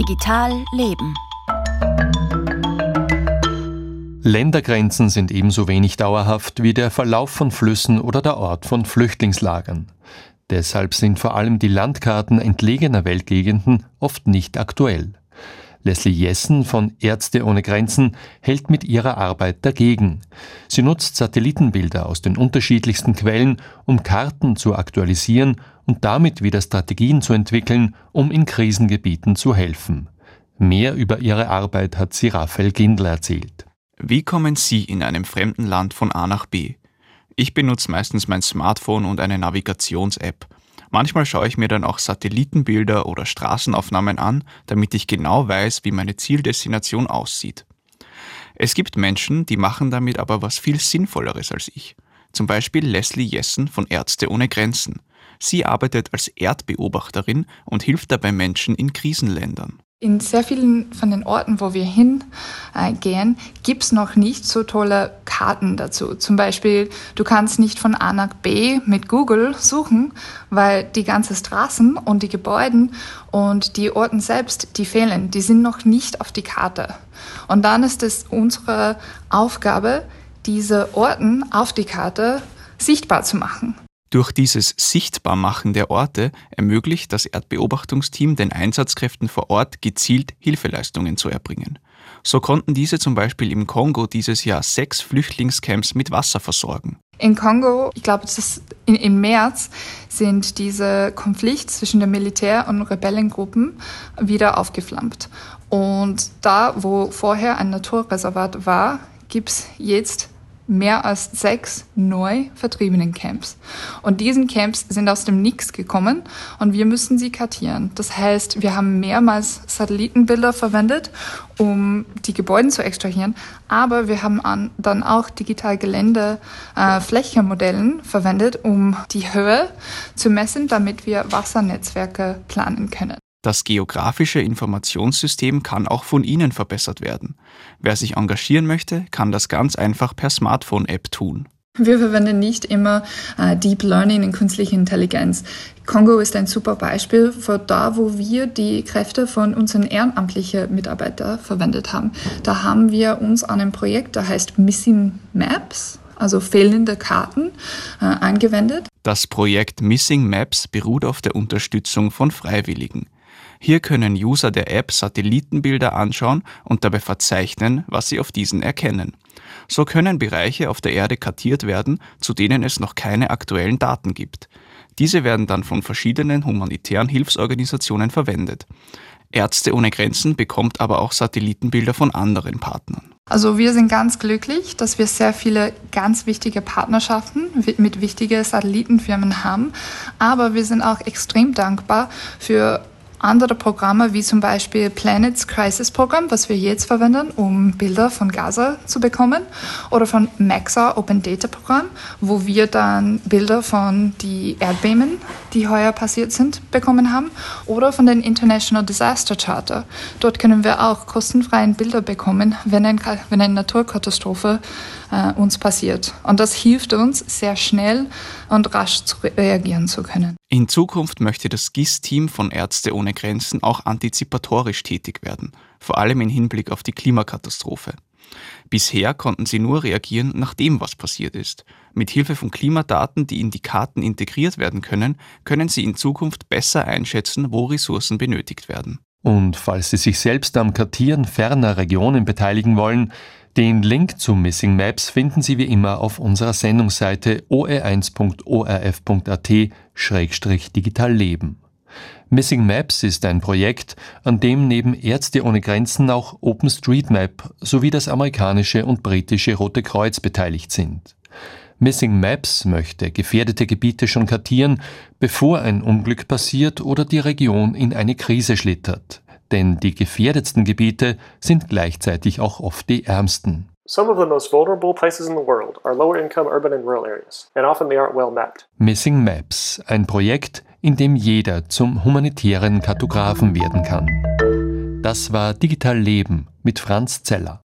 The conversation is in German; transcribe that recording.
Digital Leben. Ländergrenzen sind ebenso wenig dauerhaft wie der Verlauf von Flüssen oder der Ort von Flüchtlingslagern. Deshalb sind vor allem die Landkarten entlegener Weltgegenden oft nicht aktuell. Leslie Jessen von Ärzte ohne Grenzen hält mit ihrer Arbeit dagegen. Sie nutzt Satellitenbilder aus den unterschiedlichsten Quellen, um Karten zu aktualisieren und damit wieder Strategien zu entwickeln, um in Krisengebieten zu helfen. Mehr über ihre Arbeit hat sie Raphael Gindler erzählt. Wie kommen Sie in einem fremden Land von A nach B? Ich benutze meistens mein Smartphone und eine Navigations-App. Manchmal schaue ich mir dann auch Satellitenbilder oder Straßenaufnahmen an, damit ich genau weiß, wie meine Zieldestination aussieht. Es gibt Menschen, die machen damit aber was viel Sinnvolleres als ich. Zum Beispiel Leslie Jessen von Ärzte ohne Grenzen. Sie arbeitet als Erdbeobachterin und hilft dabei Menschen in Krisenländern. In sehr vielen von den Orten, wo wir hingehen, äh, gibt es noch nicht so tolle Karten dazu. Zum Beispiel, du kannst nicht von A nach B mit Google suchen, weil die ganzen Straßen und die Gebäude und die Orten selbst, die fehlen. Die sind noch nicht auf die Karte. Und dann ist es unsere Aufgabe, diese Orten auf die Karte sichtbar zu machen. Durch dieses Sichtbarmachen der Orte ermöglicht das Erdbeobachtungsteam den Einsatzkräften vor Ort gezielt Hilfeleistungen zu erbringen. So konnten diese zum Beispiel im Kongo dieses Jahr sechs Flüchtlingscamps mit Wasser versorgen. In Kongo, ich glaube, im März, sind diese Konflikte zwischen dem Militär und Rebellengruppen wieder aufgeflammt. Und da, wo vorher ein Naturreservat war, gibt es jetzt mehr als sechs neu vertriebenen Camps. Und diesen Camps sind aus dem Nix gekommen und wir müssen sie kartieren. Das heißt, wir haben mehrmals Satellitenbilder verwendet, um die Gebäude zu extrahieren, aber wir haben an, dann auch digital Gelände äh, Flächenmodellen verwendet, um die Höhe zu messen, damit wir Wassernetzwerke planen können. Das geografische Informationssystem kann auch von Ihnen verbessert werden. Wer sich engagieren möchte, kann das ganz einfach per Smartphone-App tun. Wir verwenden nicht immer äh, Deep Learning in künstliche Intelligenz. Kongo ist ein super Beispiel für da, wo wir die Kräfte von unseren ehrenamtlichen Mitarbeitern verwendet haben. Da haben wir uns an einem Projekt, das heißt Missing Maps, also fehlende Karten, äh, angewendet. Das Projekt Missing Maps beruht auf der Unterstützung von Freiwilligen. Hier können User der App Satellitenbilder anschauen und dabei verzeichnen, was sie auf diesen erkennen. So können Bereiche auf der Erde kartiert werden, zu denen es noch keine aktuellen Daten gibt. Diese werden dann von verschiedenen humanitären Hilfsorganisationen verwendet. Ärzte ohne Grenzen bekommt aber auch Satellitenbilder von anderen Partnern. Also wir sind ganz glücklich, dass wir sehr viele ganz wichtige Partnerschaften mit wichtigen Satellitenfirmen haben. Aber wir sind auch extrem dankbar für andere Programme wie zum Beispiel Planets Crisis Programm, was wir jetzt verwenden, um Bilder von Gaza zu bekommen, oder von Maxa Open Data Programm, wo wir dann Bilder von die Erdbeben, die heuer passiert sind, bekommen haben, oder von den International Disaster Charter. Dort können wir auch kostenfreie Bilder bekommen, wenn, ein, wenn eine Naturkatastrophe äh, uns passiert. Und das hilft uns, sehr schnell und rasch zu reagieren zu können. In Zukunft möchte das GIS-Team von Ärzte ohne Grenzen auch antizipatorisch tätig werden, vor allem im Hinblick auf die Klimakatastrophe. Bisher konnten sie nur reagieren, nachdem was passiert ist. Mit Hilfe von Klimadaten, die in die Karten integriert werden können, können sie in Zukunft besser einschätzen, wo Ressourcen benötigt werden. Und falls Sie sich selbst am Kartieren ferner Regionen beteiligen wollen, den Link zu Missing Maps finden Sie wie immer auf unserer Sendungsseite oe1.orf.at-digital leben. Missing Maps ist ein Projekt, an dem neben Ärzte ohne Grenzen auch OpenStreetMap sowie das amerikanische und britische Rote Kreuz beteiligt sind. Missing Maps möchte gefährdete Gebiete schon kartieren, bevor ein Unglück passiert oder die Region in eine Krise schlittert denn die gefährdetsten Gebiete sind gleichzeitig auch oft die ärmsten. Some of the most vulnerable places in the world are lower income urban and rural areas, and often they aren't well mapped. Missing Maps, ein Projekt, in dem jeder zum humanitären Kartografen werden kann. Das war Digital Leben mit Franz Zeller.